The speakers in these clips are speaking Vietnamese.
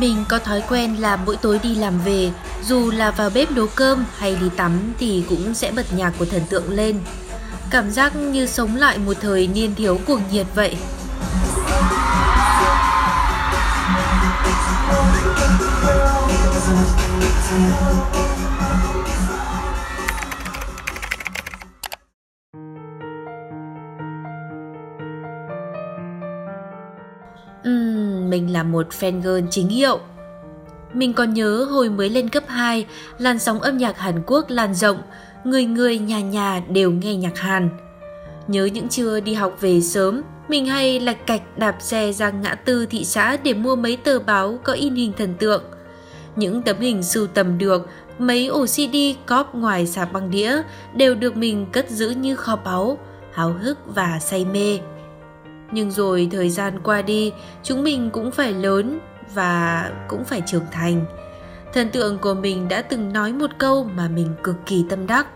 Mình có thói quen là mỗi tối đi làm về, dù là vào bếp nấu cơm hay đi tắm thì cũng sẽ bật nhạc của thần tượng lên. Cảm giác như sống lại một thời niên thiếu cuồng nhiệt vậy. Uhm, mình là một fan girl chính hiệu. Mình còn nhớ hồi mới lên cấp 2, làn sóng âm nhạc Hàn Quốc lan rộng, người người nhà nhà đều nghe nhạc Hàn. Nhớ những trưa đi học về sớm, mình hay lạch cạch đạp xe ra ngã tư thị xã để mua mấy tờ báo có in hình thần tượng. Những tấm hình sưu tầm được, mấy ổ CD cóp ngoài sạp băng đĩa đều được mình cất giữ như kho báu, háo hức và say mê. Nhưng rồi thời gian qua đi, chúng mình cũng phải lớn và cũng phải trưởng thành. Thần tượng của mình đã từng nói một câu mà mình cực kỳ tâm đắc.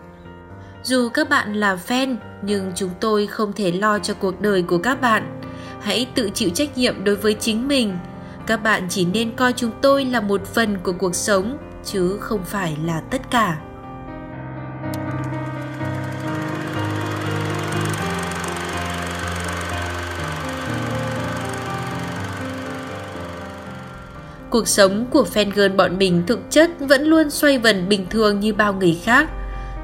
Dù các bạn là fan, nhưng chúng tôi không thể lo cho cuộc đời của các bạn. Hãy tự chịu trách nhiệm đối với chính mình. Các bạn chỉ nên coi chúng tôi là một phần của cuộc sống, chứ không phải là tất cả. Cuộc sống của fan girl bọn mình thực chất vẫn luôn xoay vần bình thường như bao người khác.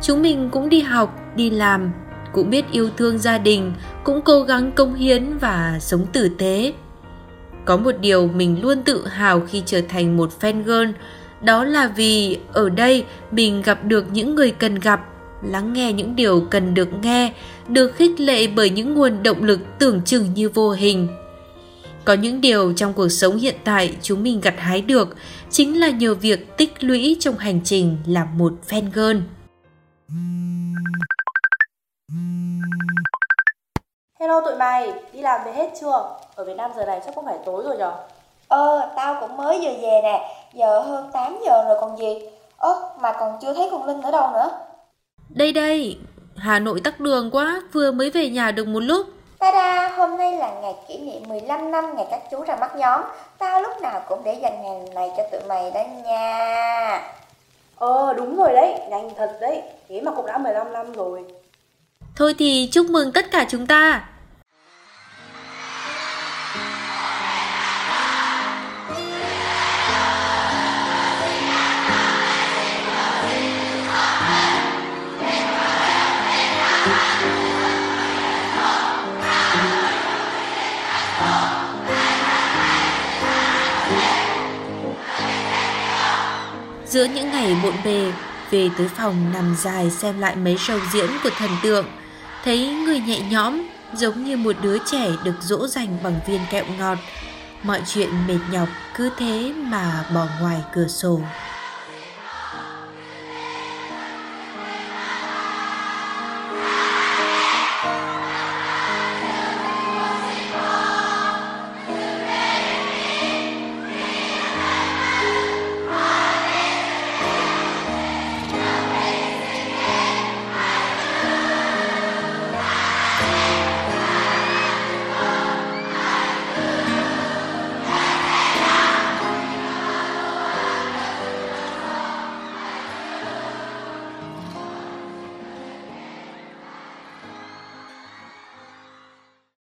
Chúng mình cũng đi học, đi làm, cũng biết yêu thương gia đình, cũng cố gắng công hiến và sống tử tế. Có một điều mình luôn tự hào khi trở thành một fan girl, đó là vì ở đây mình gặp được những người cần gặp, lắng nghe những điều cần được nghe, được khích lệ bởi những nguồn động lực tưởng chừng như vô hình có những điều trong cuộc sống hiện tại chúng mình gặt hái được chính là nhờ việc tích lũy trong hành trình làm một fan girl. Hello tụi mày, đi làm về hết chưa? Ở Việt Nam giờ này chắc cũng phải tối rồi nhở? Ờ, tao cũng mới vừa về nè, giờ hơn 8 giờ rồi còn gì. Ơ, mà còn chưa thấy con Linh ở đâu nữa. Đây đây, Hà Nội tắc đường quá, vừa mới về nhà được một lúc. Ta-da, hôm nay là ngày kỷ niệm 15 năm ngày các chú ra mắt nhóm. Tao lúc nào cũng để dành ngày này cho tụi mày đó nha. Ờ đúng rồi đấy, nhanh thật đấy. Thế mà cũng đã 15 năm rồi. Thôi thì chúc mừng tất cả chúng ta. Giữa những ngày bộn bề, về tới phòng nằm dài xem lại mấy show diễn của thần tượng, thấy người nhẹ nhõm giống như một đứa trẻ được dỗ dành bằng viên kẹo ngọt. Mọi chuyện mệt nhọc cứ thế mà bỏ ngoài cửa sổ.